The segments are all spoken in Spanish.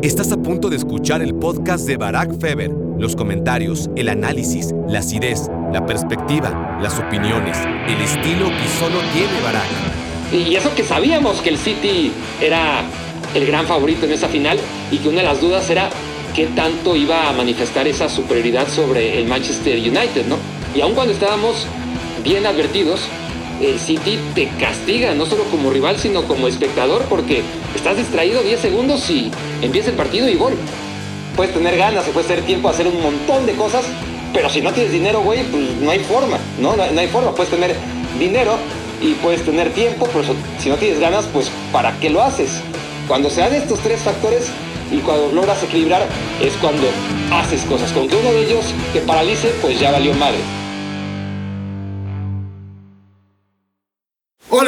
Estás a punto de escuchar el podcast de Barack Feber. Los comentarios, el análisis, la acidez, la perspectiva, las opiniones, el estilo que solo tiene Barack. Y eso que sabíamos que el City era el gran favorito en esa final y que una de las dudas era qué tanto iba a manifestar esa superioridad sobre el Manchester United, ¿no? Y aun cuando estábamos bien advertidos, el City te castiga, no solo como rival, sino como espectador, porque estás distraído 10 segundos y empieza el partido y gol. Puedes tener ganas, puedes tener tiempo a hacer un montón de cosas, pero si no tienes dinero, güey, pues no hay forma, ¿no? No, no hay forma. Puedes tener dinero y puedes tener tiempo, pero si no tienes ganas, pues ¿para qué lo haces? Cuando se dan estos tres factores y cuando logras equilibrar, es cuando haces cosas. Con que uno de ellos te paralice, pues ya valió madre.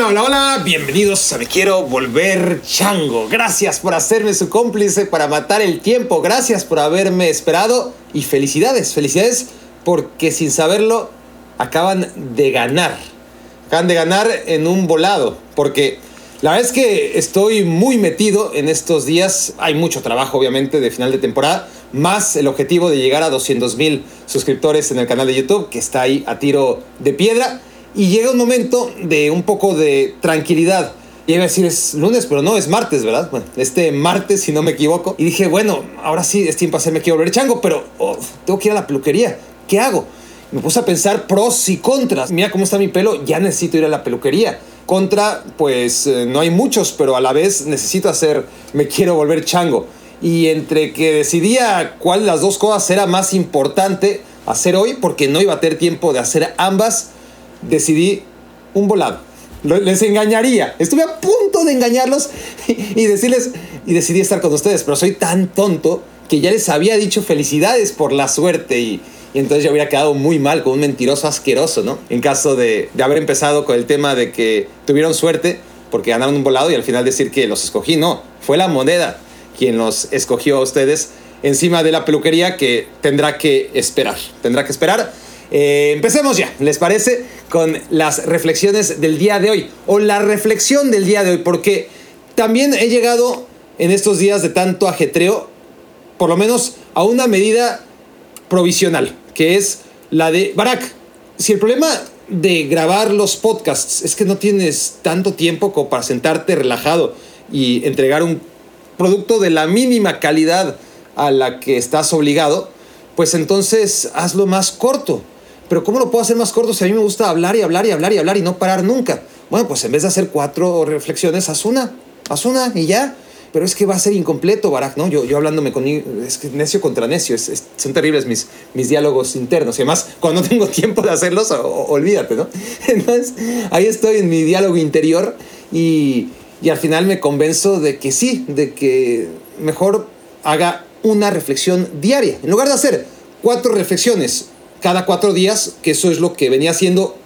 Hola, hola, hola, bienvenidos a Me Quiero Volver Chango. Gracias por hacerme su cómplice para matar el tiempo. Gracias por haberme esperado y felicidades, felicidades porque sin saberlo acaban de ganar. Acaban de ganar en un volado porque la verdad es que estoy muy metido en estos días. Hay mucho trabajo obviamente de final de temporada, más el objetivo de llegar a 200 mil suscriptores en el canal de YouTube que está ahí a tiro de piedra. Y llega un momento de un poco de tranquilidad. Y iba a decir es lunes, pero no, es martes, ¿verdad? Bueno, este martes, si no me equivoco. Y dije, bueno, ahora sí es tiempo de hacerme quiero volver chango, pero oh, tengo que ir a la peluquería. ¿Qué hago? Me puse a pensar pros y contras. Mira cómo está mi pelo, ya necesito ir a la peluquería. Contra, pues eh, no hay muchos, pero a la vez necesito hacer, me quiero volver chango. Y entre que decidía cuál de las dos cosas era más importante hacer hoy, porque no iba a tener tiempo de hacer ambas, decidí un volado. Les engañaría. Estuve a punto de engañarlos y decirles, y decidí estar con ustedes, pero soy tan tonto que ya les había dicho felicidades por la suerte y, entonces ya hubiera quedado muy mal con un mentiroso asqueroso, ¿no? En caso de, de, haber empezado con el tema de que tuvieron suerte porque ganaron un volado y al final decir que los escogí, no, fue la moneda quien los escogió a ustedes encima de la peluquería que tendrá que esperar, tendrá que esperar eh, empecemos ya, ¿les parece? Con las reflexiones del día de hoy, o la reflexión del día de hoy, porque también he llegado en estos días de tanto ajetreo, por lo menos a una medida provisional, que es la de Barack. Si el problema de grabar los podcasts es que no tienes tanto tiempo como para sentarte relajado y entregar un producto de la mínima calidad a la que estás obligado, pues entonces hazlo más corto. Pero ¿cómo lo puedo hacer más corto si a mí me gusta hablar y hablar y hablar y hablar y no parar nunca? Bueno, pues en vez de hacer cuatro reflexiones, haz una, haz una y ya. Pero es que va a ser incompleto, Barack, ¿no? Yo, yo hablándome con... Es que necio contra necio, es, son terribles mis, mis diálogos internos. Y además, cuando no tengo tiempo de hacerlos, olvídate, ¿no? Entonces, ahí estoy en mi diálogo interior y, y al final me convenzo de que sí, de que mejor haga una reflexión diaria. En lugar de hacer cuatro reflexiones cada cuatro días, que eso es lo que venía haciendo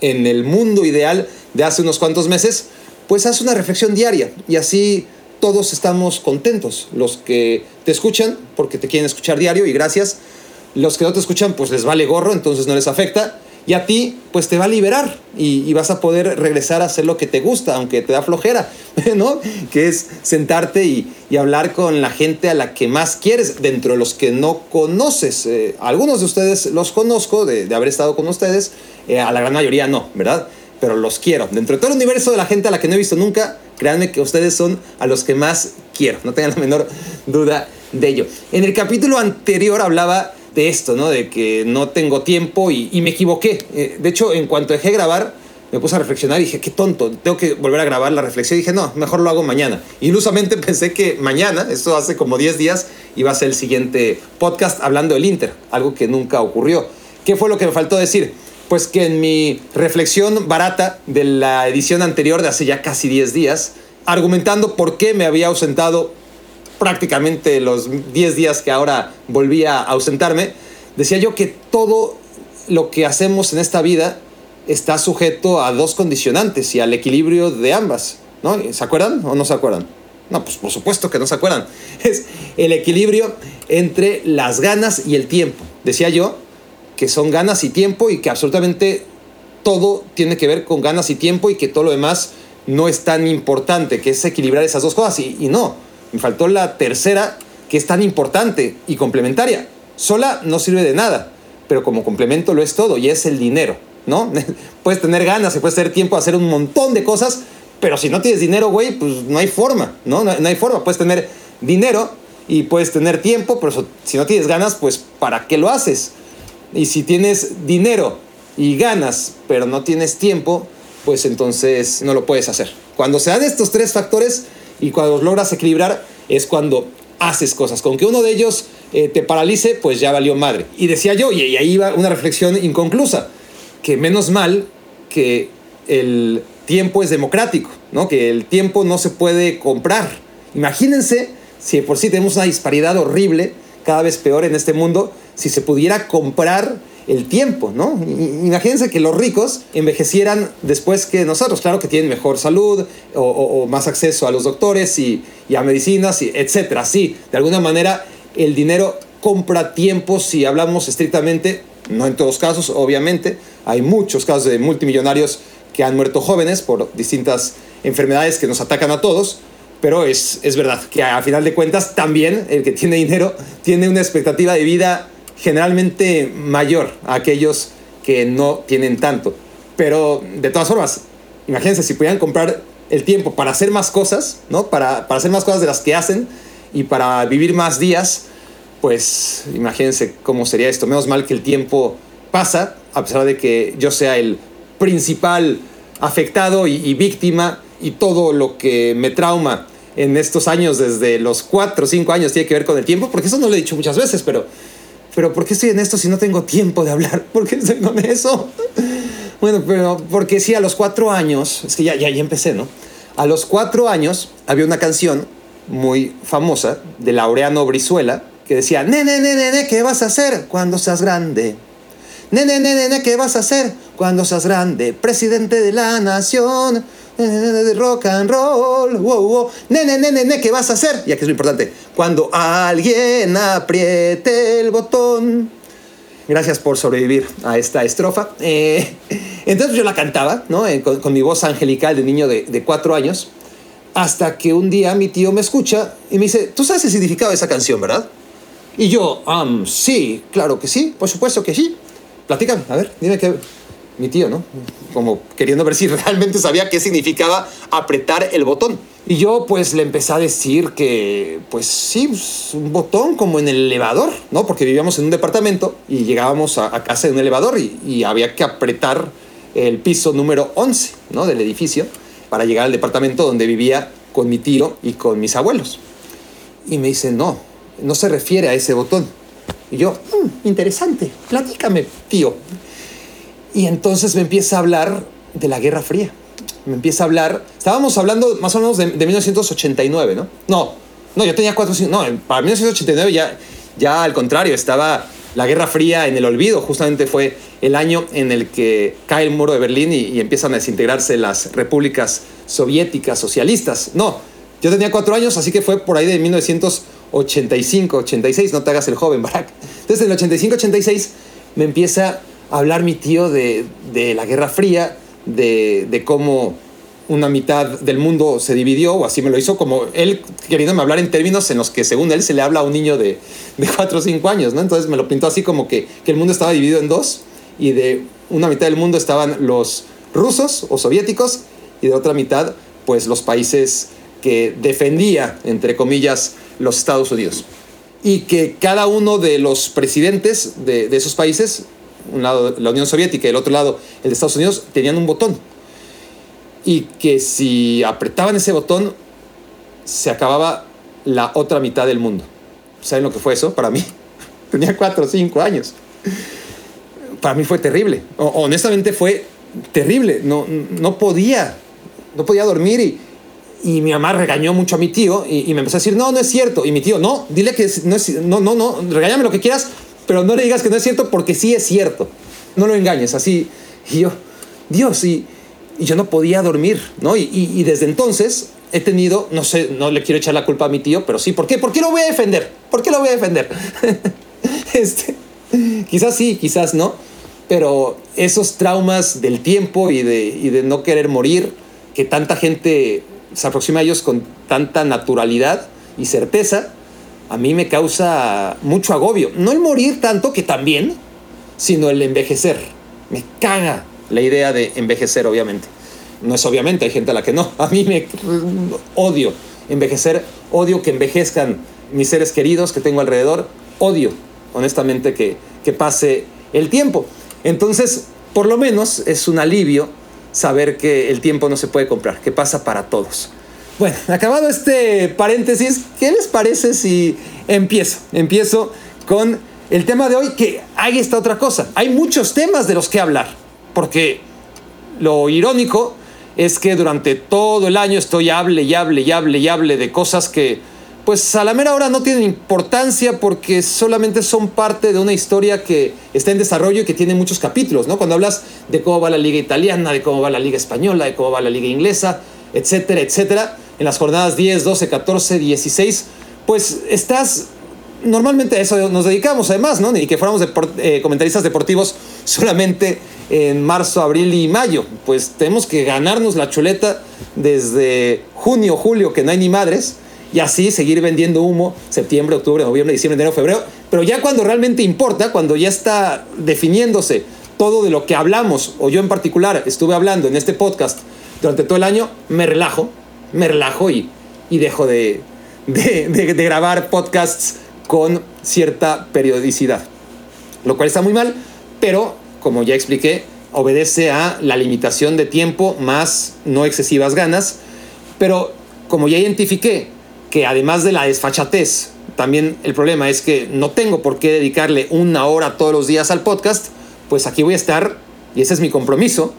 en el mundo ideal de hace unos cuantos meses, pues haz una reflexión diaria y así todos estamos contentos. Los que te escuchan, porque te quieren escuchar diario y gracias. Los que no te escuchan, pues les vale gorro, entonces no les afecta. Y a ti, pues te va a liberar y, vas a poder regresar a hacer lo que te gusta, aunque te da flojera, ¿no? Que es sentarte y, hablar con la gente a la que más quieres, dentro de los que no conoces. Eh, algunos de ustedes los conozco, de, haber estado con ustedes, eh, a la gran mayoría no, ¿verdad? Pero los quiero. Dentro de todo el universo de la gente a la que no he visto nunca, créanme que ustedes son a los que más quiero, no tengan la menor duda de ello. En el capítulo anterior hablaba de esto, ¿no? De que no tengo tiempo y, me equivoqué. Eh, de hecho, en cuanto dejé grabar, me puse a reflexionar y dije, qué tonto, tengo que volver a grabar la reflexión. Y dije, no, mejor lo hago mañana. Ilusamente pensé que mañana, esto hace como 10 días, iba a ser el siguiente podcast hablando del Inter, algo que nunca ocurrió. ¿Qué fue lo que me faltó decir? Pues que en mi reflexión barata de la edición anterior de hace ya casi 10 días, argumentando por qué me había ausentado prácticamente los 10 días que ahora volví a ausentarme, decía yo que todo lo que hacemos en esta vida está sujeto a dos condicionantes y al equilibrio de ambas. ¿no? ¿Se acuerdan o no se acuerdan? No, pues por supuesto que no se acuerdan. Es el equilibrio entre las ganas y el tiempo. Decía yo que son ganas y tiempo y que absolutamente todo tiene que ver con ganas y tiempo y que todo lo demás no es tan importante, que es equilibrar esas dos cosas. Y, y no, me faltó la tercera, que es tan importante y complementaria. Sola no sirve de nada, pero como complemento lo es todo y es el dinero, ¿no? puedes tener ganas puedes tener tiempo de hacer un montón de cosas, pero si no tienes dinero, güey, pues no hay forma, ¿no? No, no hay forma. Puedes tener dinero y puedes tener tiempo, pero si no tienes ganas, pues ¿para qué lo haces? Y si tienes dinero y ganas, pero no tienes tiempo, pues entonces no lo puedes hacer. Cuando se dan estos tres factores y cuando los logras equilibrar, es cuando haces cosas. Con que uno de ellos eh, te paralice, pues ya valió madre. Y decía yo, y ahí va una reflexión inconclusa, que menos mal que el tiempo es democrático, ¿no? que el tiempo no se puede comprar. Imagínense si por sí tenemos una disparidad horrible, cada vez peor en este mundo, si se pudiera comprar el tiempo, ¿no? Imagínense que los ricos envejecieran después que nosotros, claro que tienen mejor salud o, más acceso a los doctores y, a medicinas, y etcétera. Sí, de alguna manera el dinero compra tiempo si hablamos estrictamente, no en todos casos, obviamente, hay muchos casos de multimillonarios que han muerto jóvenes por distintas enfermedades que nos atacan a todos, pero es, es verdad que a final de cuentas también el que tiene dinero tiene una expectativa de vida generalmente mayor a aquellos que no tienen tanto. Pero de todas formas, imagínense si pudieran comprar el tiempo para hacer más cosas, ¿no? Para, para hacer más cosas de las que hacen y para vivir más días, pues imagínense cómo sería esto. Menos mal que el tiempo pasa, a pesar de que yo sea el principal afectado y, y víctima y todo lo que me trauma en estos años, desde los 4 o 5 años, tiene que ver con el tiempo, porque eso no lo he dicho muchas veces, pero pero ¿por qué estoy en esto si no tengo tiempo de hablar? ¿Por qué estoy con eso? Bueno, pero porque sí, a los cuatro años, es que ya, ya, ya empecé, ¿no? A los cuatro años había una canción muy famosa de Laureano Brizuela que decía, nene, nene, nene, ¿qué vas a hacer cuando seas grande? Nene, nene, nene, ¿qué vas a hacer cuando seas grande? Presidente de la nación de rock and roll, wow, wow. Nene, nene, nene, ¿qué vas a hacer? Y aquí es lo importante. Cuando alguien apriete el botón. Gracias por sobrevivir a esta estrofa. Eh, entonces yo la cantaba, ¿no? Eh, con, mi voz angelical de niño de, de, cuatro años. Hasta que un día mi tío me escucha y me dice, ¿tú sabes el significado de esa canción, verdad? Y yo, um, sí, claro que sí, por supuesto que sí. Platícame, a ver, dime qué, mi tío, ¿no? Como queriendo ver si realmente sabía qué significaba apretar el botón. Y yo pues le empecé a decir que, pues sí, pues, un botón como en el elevador, ¿no? Porque vivíamos en un departamento y llegábamos a, casa de un elevador y, y, había que apretar el piso número 11, ¿no? Del edificio para llegar al departamento donde vivía con mi tío y con mis abuelos. Y me dice, no, no se refiere a ese botón. Y yo, mm, interesante, platícame, tío. Y entonces me empieza a hablar de la Guerra Fría. Me empieza a hablar, estábamos hablando más o menos de, 1989, ¿no? No, no, yo tenía cuatro, no, para 1989 ya, ya al contrario, estaba la Guerra Fría en el olvido, justamente fue el año en el que cae el muro de Berlín y, y empiezan a desintegrarse las repúblicas soviéticas socialistas. No, yo tenía cuatro años, así que fue por ahí de 1985, 86, no te hagas el joven, Barack. Entonces en el 85, 86 me empieza hablar mi tío de, la Guerra Fría, de, cómo una mitad del mundo se dividió, o así me lo hizo, como él queriéndome hablar en términos en los que según él se le habla a un niño de, de 4 o 5 años, ¿no? Entonces me lo pintó así como que, que el mundo estaba dividido en dos y de una mitad del mundo estaban los rusos o soviéticos y de otra mitad pues los países que defendía, entre comillas, los Estados Unidos. Y que cada uno de los presidentes de, de esos países un lado la Unión Soviética y el otro lado el de Estados Unidos, tenían un botón. Y que si apretaban ese botón, se acababa la otra mitad del mundo. ¿Saben lo que fue eso para mí? Tenía cuatro o cinco años. Para mí fue terrible. honestamente fue terrible. No, no podía, no podía dormir y, y mi mamá regañó mucho a mi tío y, me empezó a decir, no, no es cierto. Y mi tío, no, dile que no es, no, no, no, regáñame lo que quieras, pero no le digas que no es cierto porque sí es cierto. No lo engañes, así. Y yo, Dios, y, yo no podía dormir, ¿no? Y, desde entonces he tenido, no sé, no le quiero echar la culpa a mi tío, pero sí, ¿por qué? ¿Por qué lo voy a defender? ¿Por qué lo voy a defender? este, quizás sí, quizás no, pero esos traumas del tiempo y de no querer morir, que tanta gente se aproxima a ellos con tanta naturalidad y certeza, a mí me causa mucho agobio. No el morir tanto, que también, sino el envejecer. Me caga la idea de envejecer, obviamente. No es obviamente, hay gente a la que no. A mí me odio envejecer, odio que envejezcan mis seres queridos que tengo alrededor, odio, honestamente, que, que pase el tiempo. Entonces, por lo menos es un alivio saber que el tiempo no se puede comprar, que pasa para todos. Bueno, acabado este paréntesis, ¿qué les parece si empiezo? Empiezo con el tema de hoy, que hay esta otra cosa. Hay muchos temas de los que hablar, porque lo irónico es que durante todo el año estoy hable y hable y hable y hable de cosas que, pues a la mera hora no tienen importancia porque solamente son parte de una historia que está en desarrollo y que tiene muchos capítulos, ¿no? Cuando hablas de cómo va la liga italiana, de cómo va la liga española, de cómo va la liga inglesa, etcétera, etcétera, en las jornadas 10, 12, 14, 16, pues estás normalmente a eso nos dedicamos además, ¿no? Ni que fuéramos eh, comentaristas deportivos solamente en marzo, abril y mayo. Pues tenemos que ganarnos la chuleta desde junio, julio, que no hay ni madres, y así seguir vendiendo humo septiembre, octubre, noviembre, diciembre, enero, febrero. Pero ya cuando realmente importa, cuando ya está definiéndose todo de lo que hablamos, o yo en particular estuve hablando en este podcast durante todo el año, me relajo, me relajo y, y dejo de, de, de grabar podcasts con cierta periodicidad. Lo cual está muy mal, pero como ya expliqué, obedece a la limitación de tiempo más no excesivas ganas. Pero como ya identifiqué que además de la desfachatez, también el problema es que no tengo por qué dedicarle una hora todos los días al podcast, pues aquí voy a estar y ese es mi compromiso.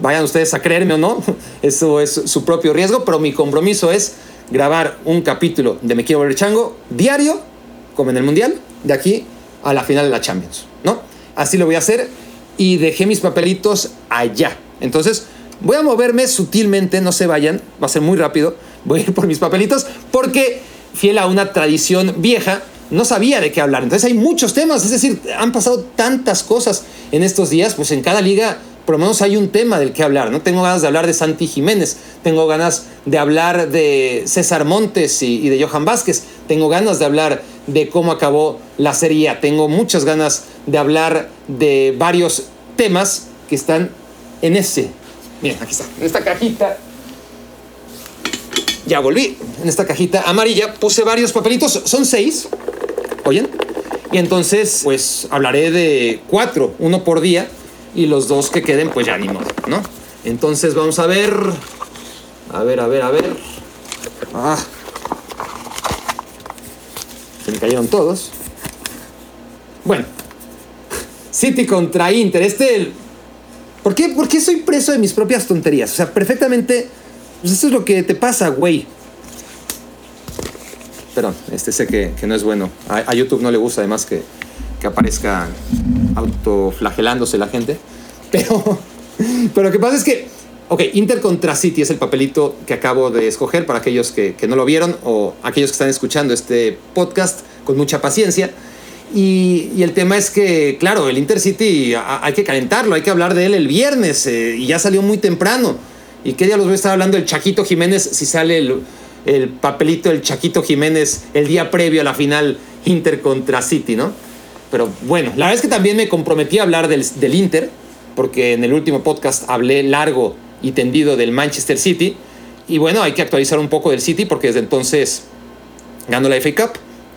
Vayan ustedes a creerme o no, eso es su propio riesgo, pero mi compromiso es grabar un capítulo de Me Quiero Volver Chango diario, como en el Mundial, de aquí a la final de la Champions, ¿no? Así lo voy a hacer y dejé mis papelitos allá. Entonces, voy a moverme sutilmente, no se vayan, va a ser muy rápido. Voy a ir por mis papelitos porque, fiel a una tradición vieja, no sabía de qué hablar. Entonces hay muchos temas, es decir, han pasado tantas cosas en estos días, pues en cada liga por lo menos hay un tema del que hablar. No tengo ganas de hablar de Santi Jiménez, tengo ganas de hablar de César Montes y, de Johan Vázquez, tengo ganas de hablar de cómo acabó la Serie tengo muchas ganas de hablar de varios temas que están en ese. Miren, aquí está, en esta cajita. Ya volví. En esta cajita amarilla puse varios papelitos, son seis. ¿Oyen? Y entonces, pues hablaré de cuatro, uno por día, y los dos que queden, pues ya ni modo, ¿no? Entonces vamos a ver. A ver, a ver, a ver. Ah. Se me cayeron todos. Bueno, City contra Inter. Este. ¿Por qué, ¿Por qué soy preso de mis propias tonterías? O sea, perfectamente. Pues eso es lo que te pasa, güey. Perdón, este sé que, que no es bueno. A, a, YouTube no le gusta además que, que aparezca autoflagelándose la gente. Pero, pero lo que pasa es que, ok, Inter contra City es el papelito que acabo de escoger para aquellos que, que no lo vieron o aquellos que están escuchando este podcast con mucha paciencia. Y, y, el tema es que, claro, el Intercity hay que calentarlo, hay que hablar de él el viernes eh, y ya salió muy temprano. ¿Y qué día los voy a estar hablando del Chaquito Jiménez si sale el, el papelito del Chaquito Jiménez el día previo a la final Inter contra City, ¿no? Pero bueno, la verdad es que también me comprometí a hablar del, Inter, porque en el último podcast hablé largo y tendido del Manchester City. Y bueno, hay que actualizar un poco del City porque desde entonces ganó la FA Cup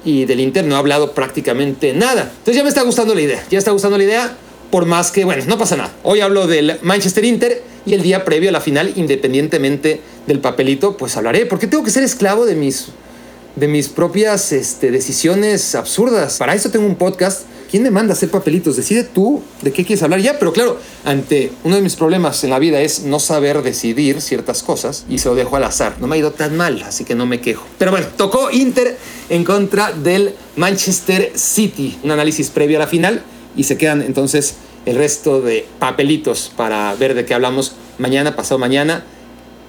y del Inter no ha hablado prácticamente nada. Entonces ya me está gustando la idea, ya está gustando la idea, por más que, bueno, no pasa nada. Hoy hablo del Manchester Inter y el día previo a la final, independientemente del papelito, pues hablaré, porque tengo que ser esclavo de mis, de mis propias este, decisiones absurdas. Para eso tengo un podcast. ¿Quién me manda a hacer papelitos? Decide tú de qué quieres hablar ya, pero claro, ante uno de mis problemas en la vida es no saber decidir ciertas cosas y se lo dejo al azar. No me ha ido tan mal, así que no me quejo. Pero bueno, tocó Inter en contra del Manchester City. Un análisis previo a la final y se quedan entonces el resto de papelitos para ver de qué hablamos mañana, pasado mañana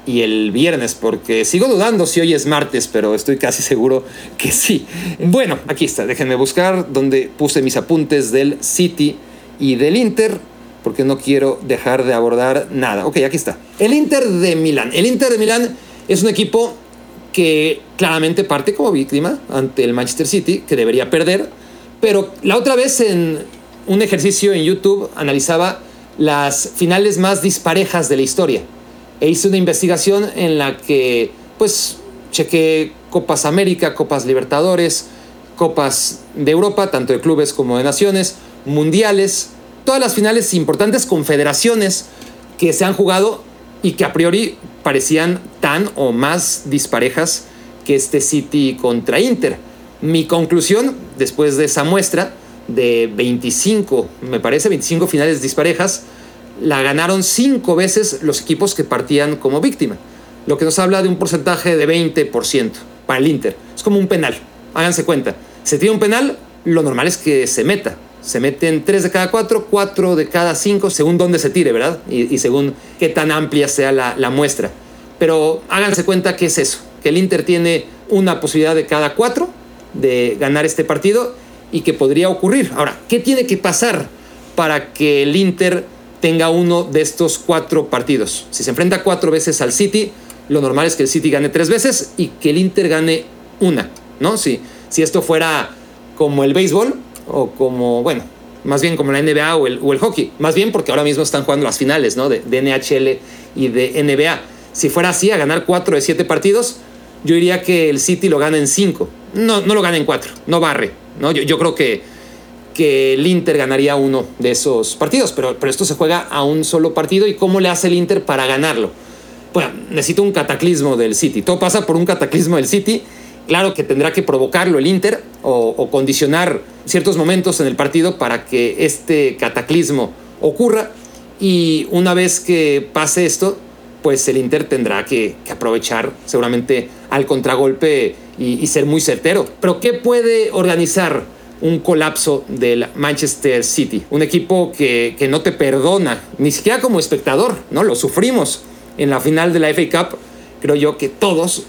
y el viernes, porque sigo dudando si hoy es martes, pero estoy casi seguro que sí. Bueno, aquí está, déjenme buscar donde puse mis apuntes del City y del Inter, porque no quiero dejar de abordar nada. Ok, aquí está. El Inter de Milán. El Inter de Milán es un equipo que claramente parte como víctima ante el Manchester City, que debería perder. Pero la otra vez en un ejercicio en YouTube analizaba las finales más disparejas de la historia. E hice una investigación en la que, pues, chequé Copas América, Copas Libertadores, Copas de Europa, tanto de clubes como de naciones, mundiales, todas las finales importantes, confederaciones que se han jugado y que a priori parecían tan o más disparejas que este City contra Inter. Mi conclusión, después de esa muestra de 25, me parece, 25 finales disparejas, la ganaron cinco veces los equipos que partían como víctima, lo que nos habla de un porcentaje de 20% para el Inter. Es como un penal, háganse cuenta. Se tira un penal, lo normal es que se meta. Se meten 3 de cada 4, 4 de cada 5, según dónde se tire, ¿verdad? Y, según qué tan amplia sea la, la muestra. Pero háganse cuenta que es eso, que el Inter tiene una posibilidad de cada 4 de ganar este partido y que podría ocurrir. Ahora, ¿qué tiene que pasar para que el Inter tenga uno de estos cuatro partidos? Si se enfrenta cuatro veces al City, lo normal es que el City gane tres veces y que el Inter gane una, ¿no? Si, si esto fuera como el béisbol o como, bueno, más bien como la NBA o el, o el hockey, más bien porque ahora mismo están jugando las finales, ¿no? De, NHL y de NBA. Si fuera así, a ganar cuatro de siete partidos, yo diría que el City lo gana en cinco. No, no lo gana en cuatro, no barre, ¿no? Yo, yo creo que, que el Inter ganaría uno de esos partidos, pero, pero esto se juega a un solo partido y cómo le hace el Inter para ganarlo bueno, necesito un cataclismo del City. Todo pasa por un cataclismo del City. Claro que tendrá que provocarlo el Inter o, condicionar ciertos momentos en el partido para que este cataclismo ocurra. Y una vez que pase esto, pues el Inter tendrá que, aprovechar seguramente al contragolpe y, ser muy certero. Pero ¿qué puede organizar un colapso del Manchester City? Un equipo que, que no te perdona, ni siquiera como espectador, ¿no? Lo sufrimos en la final de la FA Cup, creo yo que todos,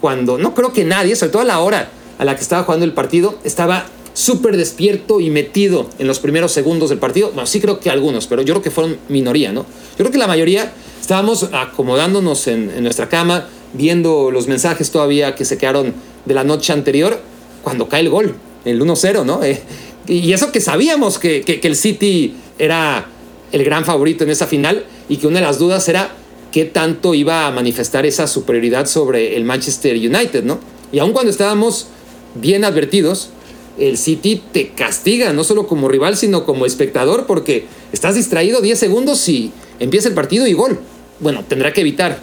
cuando, no creo que nadie, sobre todo a la hora a la que estaba jugando el partido, estaba súper despierto y metido en los primeros segundos del partido. Bueno, sí creo que algunos, pero yo creo que fueron minoría, ¿no? Yo creo que la mayoría estábamos acomodándonos en, nuestra cama, viendo los mensajes todavía que se quedaron de la noche anterior, cuando cae el gol, el 1-0, ¿no? Eh, y eso que sabíamos que, el City era el gran favorito en esa final y que una de las dudas era qué tanto iba a manifestar esa superioridad sobre el Manchester United, ¿no? Y aun cuando estábamos bien advertidos, el City te castiga, no solo como rival, sino como espectador, porque estás distraído 10 segundos y empieza el partido y gol. Bueno, tendrá que evitar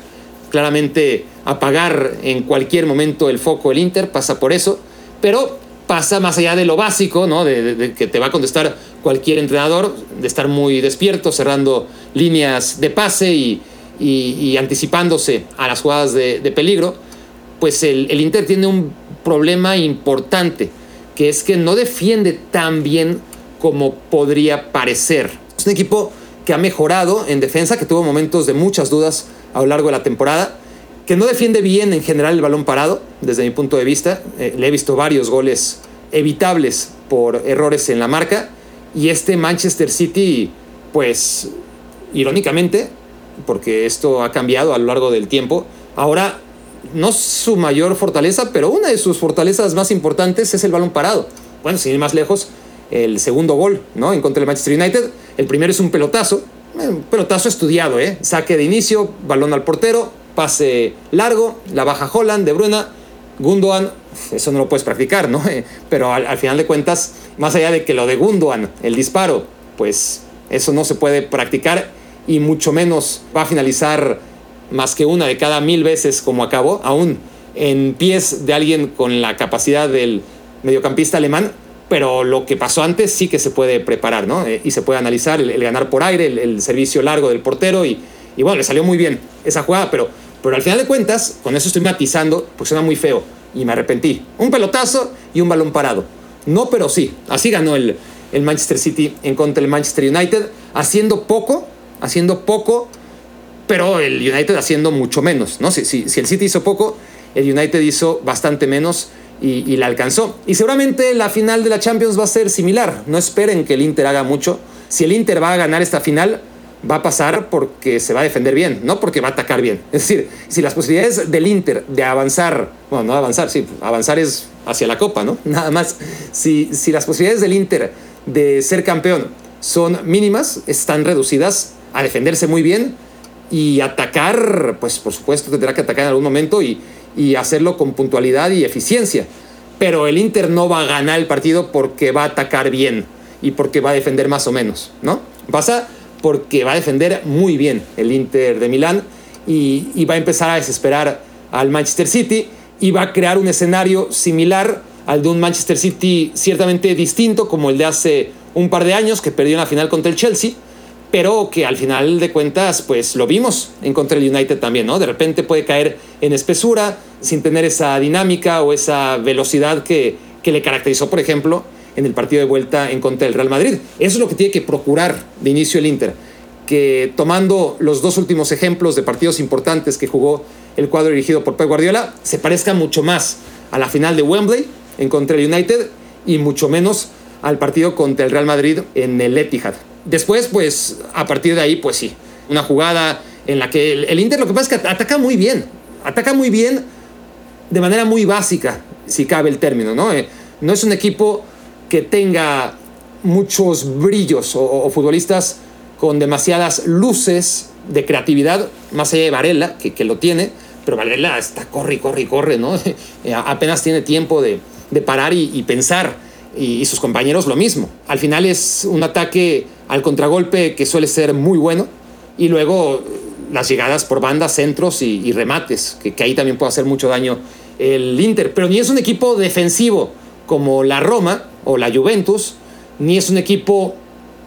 claramente apagar en cualquier momento el foco el Inter, pasa por eso, pero pasa más allá de lo básico, ¿no? De, que te va a contestar cualquier entrenador, de estar muy despierto, cerrando líneas de pase y, y, anticipándose a las jugadas de, peligro, pues el, Inter tiene un problema importante, que es que no defiende tan bien como podría parecer. Es un equipo que ha mejorado en defensa, que tuvo momentos de muchas dudas a lo largo de la temporada, que no defiende bien en general el balón parado, desde mi punto de vista. Eh, le he visto varios goles evitables por errores en la marca. Y este Manchester City, pues irónicamente, porque esto ha cambiado a lo largo del tiempo. Ahora, no su mayor fortaleza, pero una de sus fortalezas más importantes es el balón parado. Bueno, sin ir más lejos, el segundo gol, ¿no? En contra del Manchester United. El primero es un pelotazo, eh, un pelotazo estudiado, ¿eh? Saque de inicio, balón al portero, pase largo, la baja Holland, De Bruna, Gundogan, eso no lo puedes practicar, ¿no? Pero al, al, final de cuentas, más allá de que lo de Gundogan, el disparo, pues eso no se puede practicar y mucho menos va a finalizar más que una de cada mil veces como acabó, aún en pies de alguien con la capacidad del mediocampista alemán, pero lo que pasó antes sí que se puede preparar, ¿no? Eh, y se puede analizar el, ganar por aire, el, servicio largo del portero y, y, bueno, le salió muy bien esa jugada, pero, pero al final de cuentas, con eso estoy matizando, pues suena muy feo y me arrepentí. Un pelotazo y un balón parado. No, pero sí, así ganó el, el Manchester City en contra del Manchester United, haciendo poco, haciendo poco, pero el United haciendo mucho menos, ¿no? Si, si, el City hizo poco, el United hizo bastante menos y, la alcanzó. Y seguramente la final de la Champions va a ser similar. No esperen que el Inter haga mucho. Si el Inter va a ganar esta final, va a pasar porque se va a defender bien, no porque va a atacar bien. Es decir, si las posibilidades del Inter de avanzar, bueno, no avanzar, sí, avanzar es hacia la Copa, ¿no? Nada más, si, si las posibilidades del Inter de ser campeón son mínimas, están reducidas a defenderse muy bien y atacar, pues por supuesto tendrá que atacar en algún momento y, y hacerlo con puntualidad y eficiencia. Pero el Inter no va a ganar el partido porque va a atacar bien y porque va a defender más o menos, ¿no? Pasa porque va a defender muy bien el Inter de Milán y, va a empezar a desesperar al Manchester City y va a crear un escenario similar al de un Manchester City ciertamente distinto como el de hace un par de años que perdió en la final contra el Chelsea, pero que al final de cuentas pues lo vimos en contra el United también, ¿no? De repente puede caer en espesura sin tener esa dinámica o esa velocidad que, que le caracterizó, por ejemplo, en el partido de vuelta en contra del Real Madrid. Eso es lo que tiene que procurar de inicio el Inter, que tomando los dos últimos ejemplos de partidos importantes que jugó el cuadro dirigido por Pep Guardiola, se parezca mucho más a la final de Wembley en contra el United y mucho menos al partido contra el Real Madrid en el Etihad. Después, pues, a partir de ahí, pues sí, una jugada en la que el, Inter lo que pasa es que ataca muy bien, ataca muy bien de manera muy básica, si cabe el término, ¿no? Eh, no es un equipo que tenga muchos brillos o, futbolistas con demasiadas luces de creatividad, más allá de Varela, que, lo tiene, pero Varela está corre corre corre, ¿no? Eh, apenas tiene tiempo de, parar y, pensar, y, sus compañeros lo mismo. Al final es un ataque al contragolpe que suele ser muy bueno, y luego las llegadas por bandas, centros y, remates, que, que ahí también puede hacer mucho daño el Inter, pero ni es un equipo defensivo como la Roma, o la Juventus, ni es un equipo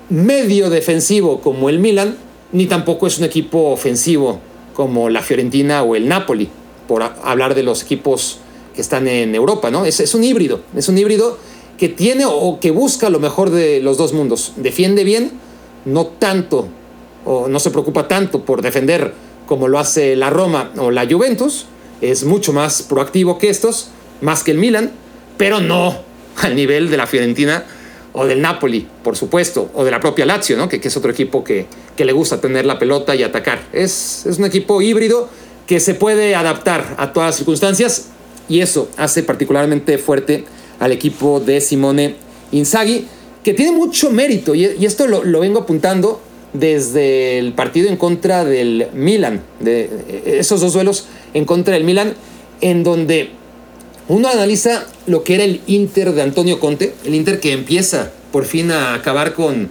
medio defensivo como el Milan, ni tampoco es un equipo ofensivo como la Fiorentina o el Napoli, por hablar de los equipos que están en Europa, ¿no? Es, es un híbrido, es un híbrido que tiene o que busca lo mejor de los dos mundos. Defiende bien, no tanto, o no se preocupa tanto por defender como lo hace la Roma o la Juventus, es mucho más proactivo que estos, más que el Milan, pero no al nivel de la Fiorentina o del Napoli, por supuesto, o de la propia Lazio, ¿no? que, es otro equipo que, que, le gusta tener la pelota y atacar. Es, es un equipo híbrido que se puede adaptar a todas las circunstancias y eso hace particularmente fuerte al equipo de Simone Inzaghi, que tiene mucho mérito y, y esto lo, lo, vengo apuntando desde el partido en contra del Milan, de esos dos duelos en contra del Milan, en donde uno analiza lo que era el Inter de Antonio Conte, el Inter que empieza por fin a acabar con,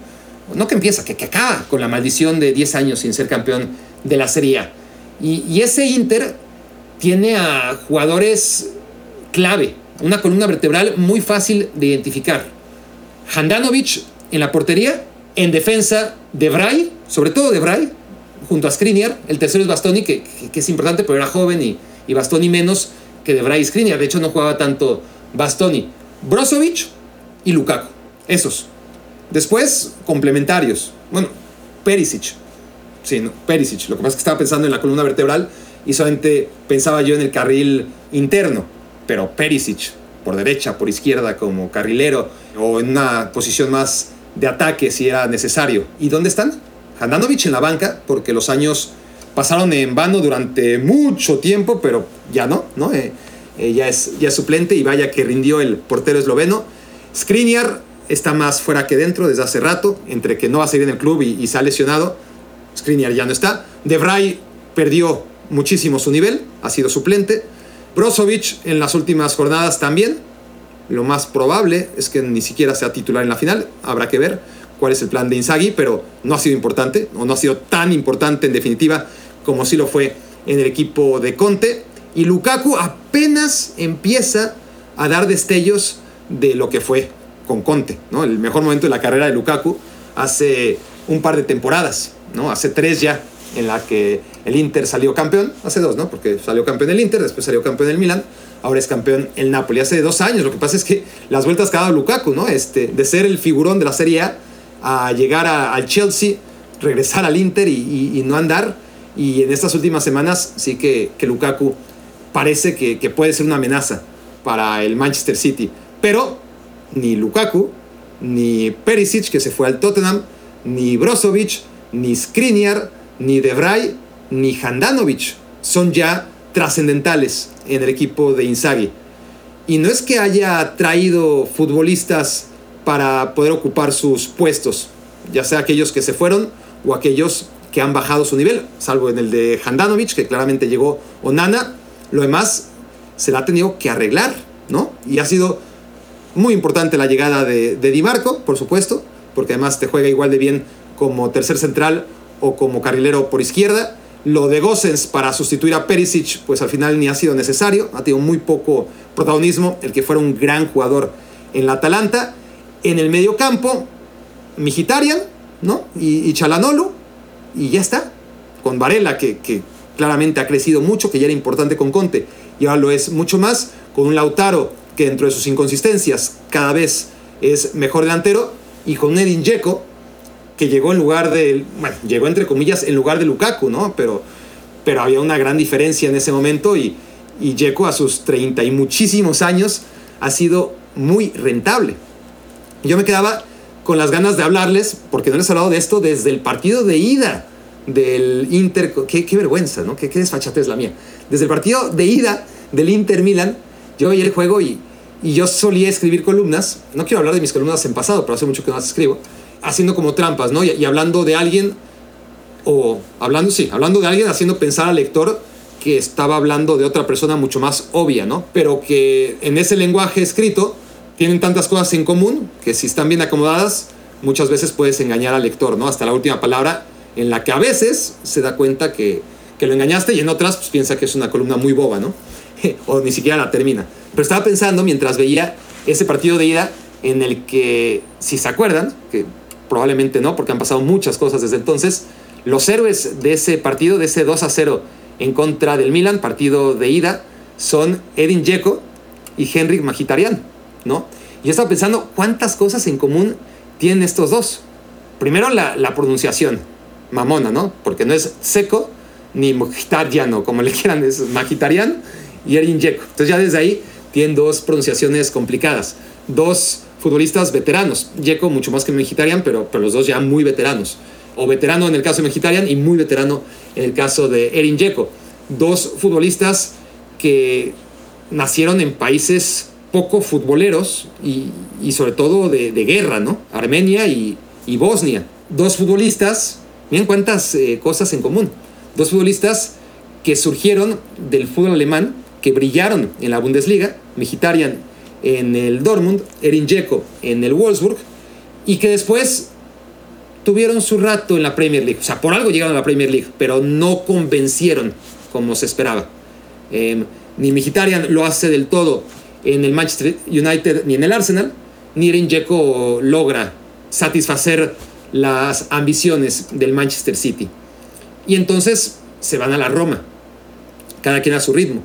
no que empieza, que, que acaba con la maldición de 10 años sin ser campeón de la Serie A. Y, ese Inter tiene a jugadores clave, una columna vertebral muy fácil de identificar. Handanovic en la portería, en defensa de Bray, sobre todo de Bray, junto a Skriniar, el tercero es Bastoni, que, que, es importante, pero era joven y, y Bastoni menos que de Bryce Skriniar. De hecho, no jugaba tanto Bastoni. Brozovic y Lukaku. Esos. Después, complementarios. Bueno, Perisic. Sí, no, Perisic. Lo que pasa es que estaba pensando en la columna vertebral y solamente pensaba yo en el carril interno. Pero Perisic, por derecha, por izquierda, como carrilero, o en una posición más de ataque si era necesario. ¿Y dónde están? Handanovic en la banca, porque los años pasaron en vano durante mucho tiempo, pero ya no, ¿no? Eh, eh, ya, es, ya suplente y vaya que rindió el portero esloveno. Skriniar está más fuera que dentro desde hace rato, entre que no va a seguir en el club y, se ha lesionado. Skriniar ya no está. De perdió muchísimo su nivel, ha sido suplente. Brozovic en las últimas jornadas también. Lo más probable es que ni siquiera sea titular en la final, habrá que ver cuál es el plan de Inzaghi, pero no ha sido importante, o no ha sido tan importante en definitiva como sí lo fue en el equipo de Conte. Y Lukaku apenas empieza a dar destellos de lo que fue con Conte, ¿no? El mejor momento de la carrera de Lukaku hace un par de temporadas, ¿no? Hace tres ya, en la que el Inter salió campeón, hace dos, ¿no? Porque salió campeón el Inter, después salió campeón el Milan, ahora es campeón el Napoli. Hace dos años, lo que pasa es que las vueltas que ha dado Lukaku, ¿no? Este, de ser el figurón de la Serie A a llegar al Chelsea, regresar al Inter y no andar, y en estas últimas semanas sí que Lukaku parece que, puede ser una amenaza para el Manchester City. Pero ni Lukaku, ni Perisic, que se fue al Tottenham, ni Brozovic, ni Skriniar, ni Debray, ni Handanovic son ya trascendentales en el equipo de Inzaghi. Y no es que haya traído futbolistas para poder ocupar sus puestos, ya sea aquellos que se fueron o aquellos que han bajado su nivel, salvo en el de Handanovic, que claramente llegó Onana. Lo demás se la ha tenido que arreglar, ¿no? Y ha sido muy importante la llegada de, Di Marco, por supuesto, porque además te juega igual de bien como tercer central o como carrilero por izquierda. Lo de Gossens para sustituir a Perisic, pues al final ni ha sido necesario, ha tenido muy poco protagonismo, el que fuera un gran jugador en la Atalanta. En el medio campo, Mijitarian, ¿no? Y, y y ya está. Con Varela, que, claramente ha crecido mucho, que ya era importante con Conte, y ahora lo es mucho más, con un Lautaro que dentro de sus inconsistencias cada vez es mejor delantero, y con Edin Dzeko, que llegó en lugar de, bueno, llegó entre comillas en lugar de Lukaku, ¿no? Pero, pero había una gran diferencia en ese momento y, y Dzeko a sus 30 y muchísimos años ha sido muy rentable. Yo me quedaba con las ganas de hablarles, porque no les he hablado de esto desde el partido de ida del Inter. Qué, vergüenza, ¿no? Qué, qué desfachatez la mía. Desde el partido de ida del Inter Milan, yo veía el juego y, y yo solía escribir columnas. No quiero hablar de mis columnas en pasado, pero hace mucho que no las escribo. Haciendo como trampas, ¿no? Y hablando de alguien, o hablando, sí, hablando de alguien, haciendo pensar al lector que estaba hablando de otra persona mucho más obvia, ¿no? Pero que en ese lenguaje escrito tienen tantas cosas en común que si están bien acomodadas, muchas veces puedes engañar al lector, ¿no? Hasta la última palabra, en la que a veces se da cuenta que, que lo engañaste y en otras pues, piensa que es una columna muy boba, ¿no? o ni siquiera la termina. Pero estaba pensando mientras veía ese partido de ida en el que, si se acuerdan, que probablemente no, porque han pasado muchas cosas desde entonces, los héroes de ese partido, de ese 2 a 0 en contra del Milan, partido de ida, son Edin Dzeko y Henrik Mkhitaryan, ¿no? Y estaba pensando cuántas cosas en común tienen estos dos. Primero la pronunciación, mamona, ¿no? Porque no es seco ni Mkhitaryan o como le quieran, es Mkhitaryan y Edin Dzeko. Entonces ya desde ahí tienen dos pronunciaciones complicadas. Dos futbolistas veteranos. Dzeko mucho más que Mkhitaryan, pero, pero los dos ya muy veteranos o veterano en el caso de Mkhitaryan y muy veterano en el caso de Erin Dzeko. Dos futbolistas que nacieron en países poco futboleros y, y sobre todo de, de, guerra, ¿no? Armenia y, y, Bosnia. Dos futbolistas, miren cuántas eh, cosas en común. Dos futbolistas que surgieron del fútbol alemán, que brillaron en la Bundesliga, Mkhitaryan en el Dortmund, Erin Dzeko en el Wolfsburg, y que después tuvieron su rato en la Premier League. O sea, por algo llegaron a la Premier League, pero no convencieron como se esperaba. Eh, ni Mkhitaryan lo hace del todo en el Manchester United ni en el Arsenal, ni Erin Dzeko logra satisfacer las ambiciones del Manchester City. Y entonces se van a la Roma, cada quien a su ritmo,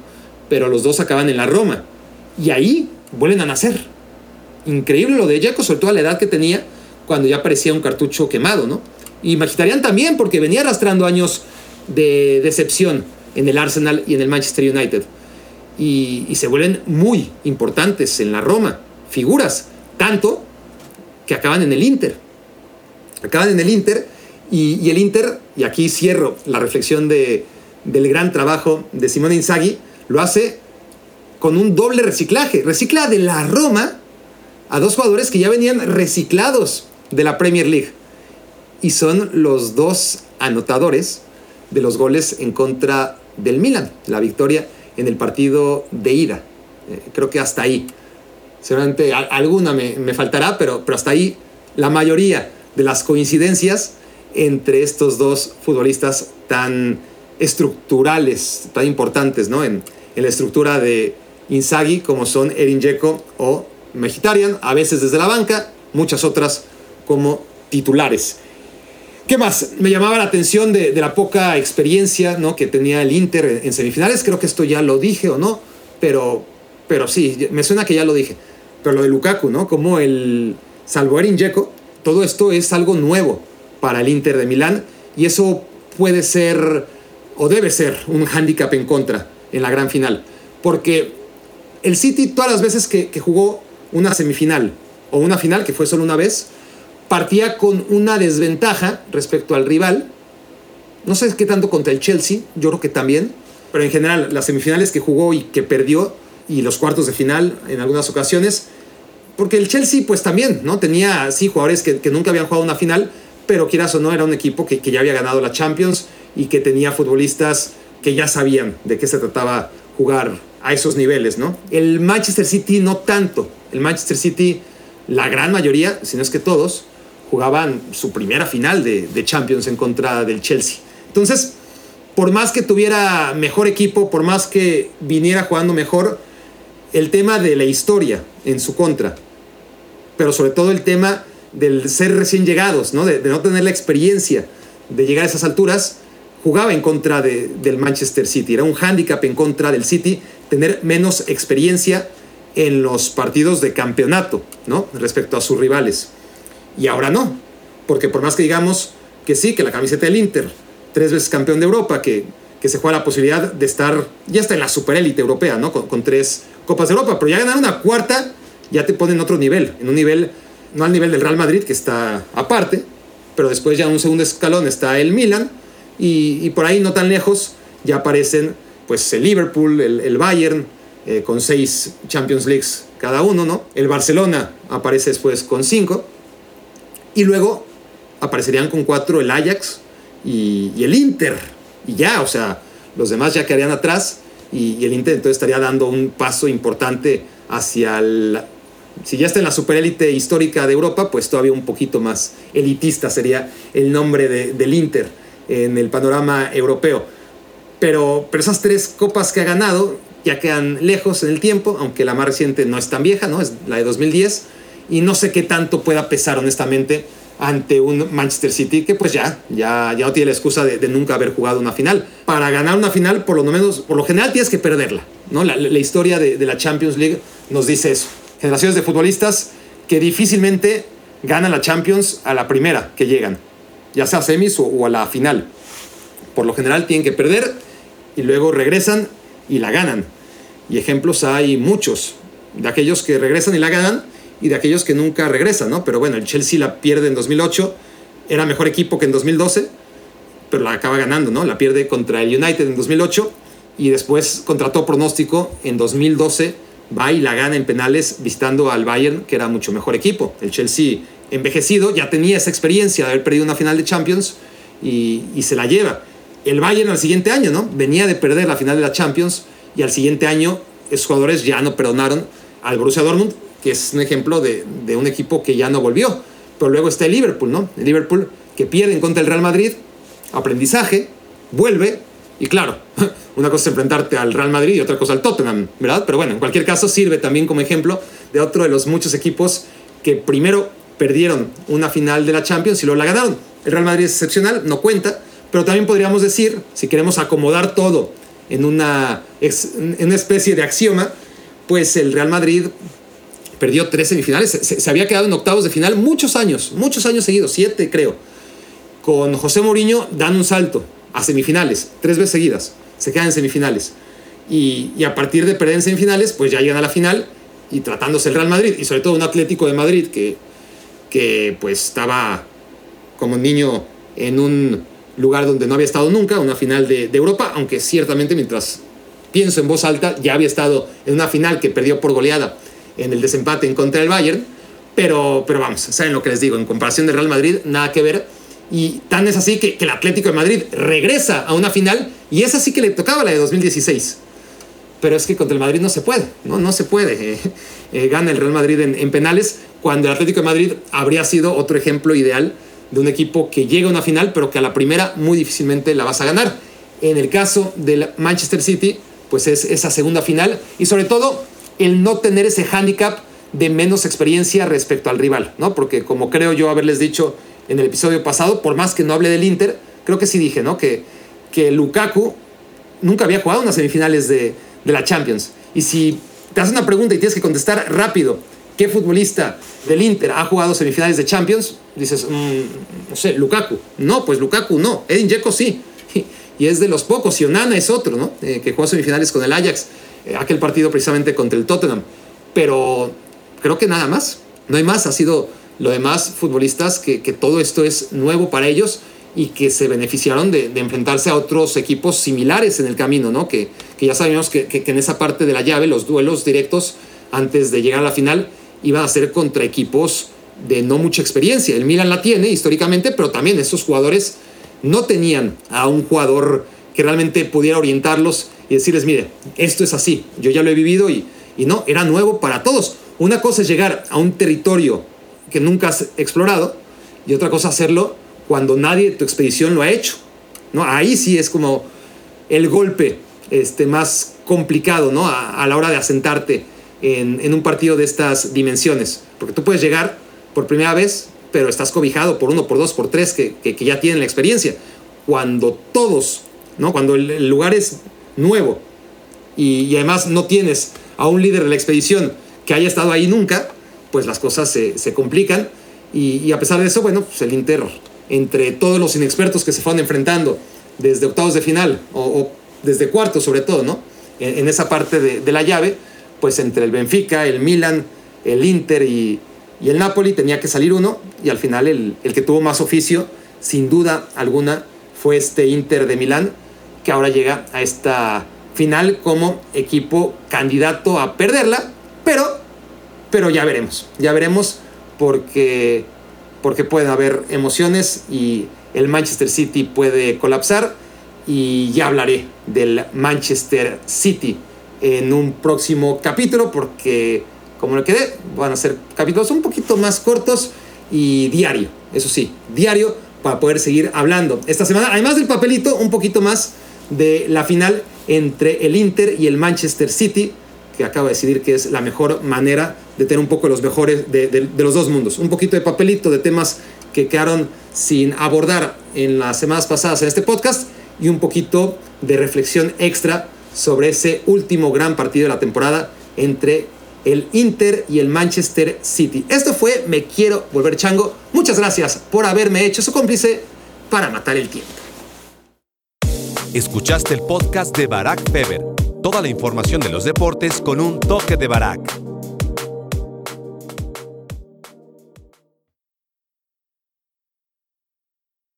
pero los dos acaban en la Roma. Y ahí vuelven a nacer. Increíble lo de Dzeko, sobre todo a la edad que tenía, cuando ya parecía un cartucho quemado, ¿no? Y Mkhitaryan también, porque venía arrastrando años de decepción en el Arsenal y en el Manchester United. Y, y, se vuelven muy importantes en la Roma, figuras, tanto que acaban en el Inter. Acaban en el Inter y, el Inter, y aquí cierro la reflexión de, del gran trabajo de Simone Inzaghi, lo hace con un doble reciclaje. Recicla de la Roma a dos jugadores que ya venían reciclados de la Premier League. Y son los dos anotadores de los goles en contra del Milan, la victoria en el partido de ida. Eh, creo que hasta ahí. Seguramente alguna me, me, faltará, pero, pero hasta ahí la mayoría de las coincidencias entre estos dos futbolistas tan estructurales, tan importantes ¿no? en, la estructura de Inzaghi, como son Erin o Mkhitaryan, a veces desde la banca, muchas otras como titulares. ¿Qué más? Me llamaba la atención de, la poca experiencia ¿no? que tenía el Inter en, semifinales. Creo que esto ya lo dije o no, pero, pero sí, me suena que ya lo dije. Pero lo de Lukaku, ¿no? Como el salvo Erin todo esto es algo nuevo para el Inter de Milán y eso puede ser o debe ser un hándicap en contra en la gran final. Porque el City todas las veces que, que jugó una semifinal o una final, que fue solo una vez, partía con una desventaja respecto al rival. No sé qué tanto contra el Chelsea, yo creo que también, pero en general las semifinales que jugó y que perdió y los cuartos de final en algunas ocasiones, porque el Chelsea pues también, ¿no? Tenía, sí, jugadores que, nunca habían jugado una final, pero quieras o no, era un equipo que, ya había ganado la Champions y que tenía futbolistas que ya sabían de qué se trataba jugar a esos niveles, ¿no? El Manchester City no tanto. El Manchester City, la gran mayoría, si no es que todos, jugaban su primera final de, Champions en contra del Chelsea. Entonces, por más que tuviera mejor equipo, por más que viniera jugando mejor, el tema de la historia en su contra, pero sobre todo el tema del ser recién llegados, ¿no? De, no tener la experiencia de llegar a esas alturas, jugaba en contra del Manchester City. Era un hándicap en contra del City tener menos experiencia en los partidos de campeonato, ¿no? Respecto a sus rivales. Y ahora no, porque por más que digamos que sí, que la camiseta del Inter, tres veces campeón de Europa, que, que se juega la posibilidad de estar, ya está en la superélite europea, ¿no? Con, tres Copas de Europa, pero ya ganar una cuarta ya te pone en otro nivel, en un nivel, no al nivel del Real Madrid, que está aparte, pero después ya en un segundo escalón está el Milan, y, por ahí no tan lejos ya aparecen pues el Liverpool, el, Bayern, eh, con seis Champions Leagues cada uno, ¿no? El Barcelona aparece después con cinco, y luego aparecerían con cuatro el Ajax y, el Inter. Y ya, o sea, los demás ya quedarían atrás y, el Inter entonces estaría dando un paso importante hacia el... Si ya está en la superélite histórica de Europa, pues todavía un poquito más elitista sería el nombre del Inter en el panorama europeo. Pero, pero esas tres copas que ha ganado ya quedan lejos en el tiempo, aunque la más reciente no es tan vieja, ¿no? Es la de 2010 y no sé qué tanto pueda pesar honestamente ante un Manchester City que pues ya, ya, ya no tiene la excusa de, nunca haber jugado una final. Para ganar una final, por lo menos, por lo general tienes que perderla. ¿no? La, historia de, la Champions League nos dice eso. Generaciones de futbolistas que difícilmente ganan la Champions a la primera que llegan, ya sea a semis o a la final. Por lo general tienen que perder y luego regresan y la ganan. Y ejemplos hay muchos de aquellos que regresan y la ganan y de aquellos que nunca regresan, ¿no? Pero bueno, el Chelsea la pierde en 2008, era mejor equipo que en 2012, pero la acaba ganando, ¿no? La pierde contra el United en 2008 y después, contra todo pronóstico, en 2012 va y la gana en penales visitando al Bayern, que era mucho mejor equipo. El Chelsea, envejecido, ya tenía esa experiencia de haber perdido una final de Champions y, se la lleva. El Bayern al siguiente año, ¿no? Venía de perder la final de la Champions y al siguiente año esos jugadores ya no perdonaron al Borussia Dortmund que es un ejemplo de, un equipo que ya no volvió. Pero luego está el Liverpool, ¿no? El Liverpool que pierde contra del Real Madrid, aprendizaje, vuelve, y claro, una cosa es enfrentarte al Real Madrid y otra cosa al Tottenham, ¿verdad? Pero bueno, en cualquier caso sirve también como ejemplo de otro de los muchos equipos que primero perdieron una final de la Champions y luego la ganaron. El Real Madrid es excepcional, no cuenta, pero también podríamos decir, si queremos acomodar todo en una, en especie de axioma, pues el Real Madrid perdió tres semifinales, se, había quedado en octavos de final muchos años, muchos años seguidos, siete creo. Con José Mourinho dan un salto a semifinales, tres veces seguidas, se quedan en semifinales. Y, a partir de perder en semifinales, pues ya llegan a la final y tratándose el Real Madrid, y sobre todo un Atlético de Madrid que, que pues estaba como niño en un lugar donde no había estado nunca, una final de, de Europa, aunque ciertamente mientras pienso en voz alta, ya había estado en una final que perdió por goleada en el desempate en contra del Bayern, pero, pero vamos, saben lo que les digo, en comparación del Real Madrid, nada que ver. Y tan es así que, el Atlético de Madrid regresa a una final y es así que le tocaba la de 2016. Pero es que contra el Madrid no se puede, no, no se puede. Eh, eh, gana el Real Madrid en, en penales cuando el Atlético de Madrid habría sido otro ejemplo ideal de un equipo que llega a una final, pero que a la primera muy difícilmente la vas a ganar. En el caso del Manchester City, pues es esa segunda final y sobre todo el no tener ese hándicap de menos experiencia respecto al rival, ¿no? Porque como creo yo haberles dicho en el episodio pasado, por más que no hable del Inter, creo que sí dije, ¿no? Que, que Lukaku nunca había jugado unas semifinales de, la Champions. Y si te haces una pregunta y tienes que contestar rápido, ¿qué futbolista del Inter ha jugado semifinales de Champions? Dices, mm, no sé, Lukaku. No, pues Lukaku no. Edin Dzeko sí. Y es de los pocos. Y Onana es otro, ¿no? Eh, que jugó semifinales con el Ajax. Eh, aquel partido precisamente contra el Tottenham. Pero creo que nada más, no hay más, ha sido lo demás, futbolistas, que, todo esto es nuevo para ellos y que se beneficiaron de, enfrentarse a otros equipos similares en el camino, ¿no? Que, ya sabemos que, que, en esa parte de la llave, los duelos directos antes de llegar a la final, iban a ser contra equipos de no mucha experiencia. El Milan la tiene históricamente, pero también estos jugadores no tenían a un jugador que realmente pudiera orientarlos y decirles, mire, esto es así, yo ya lo he vivido y, y no, era nuevo para todos. Una cosa es llegar a un territorio que nunca has explorado y otra cosa hacerlo cuando nadie de tu expedición lo ha hecho. ¿no? Ahí sí es como el golpe este, más complicado ¿no? a, la hora de asentarte en, un partido de estas dimensiones. Porque tú puedes llegar por primera vez, pero estás cobijado por uno, por dos, por tres que, que, ya tienen la experiencia. Cuando todos, ¿no? cuando el, lugar es nuevo y además no tienes a un líder de la expedición que haya estado ahí nunca, pues las cosas se, se complican. Y, a pesar de eso, bueno, pues el Inter, entre todos los inexpertos que se fueron enfrentando desde octavos de final, o, desde cuartos sobre todo, ¿no? En, esa parte de, la llave, pues entre el Benfica, el Milan, el Inter y, y el Napoli tenía que salir uno, y al final el, el que tuvo más oficio, sin duda alguna, fue este Inter de Milán, que ahora llega a esta final como equipo candidato a perderla, pero, pero ya veremos, ya veremos porque, porque pueden haber emociones y el Manchester City puede colapsar y ya hablaré del Manchester City en un próximo capítulo porque como lo quedé van a ser capítulos un poquito más cortos y diario, eso sí, diario para poder seguir hablando esta semana, además del papelito, un poquito más de la final entre el Inter y el Manchester City que acaba de decidir que es la mejor manera de tener un poco los mejores de, los dos mundos. Un poquito de papelito de temas que quedaron sin abordar en las semanas pasadas en este podcast y un poquito de reflexión extra sobre ese último gran partido de la temporada entre el Inter y el Manchester City. Esto fue Me Quiero Volver Chango. Muchas gracias por haberme hecho su cómplice para matar el tiempo. Escuchaste el podcast de Barack Feber Toda la información de los deportes con un toque de Barack.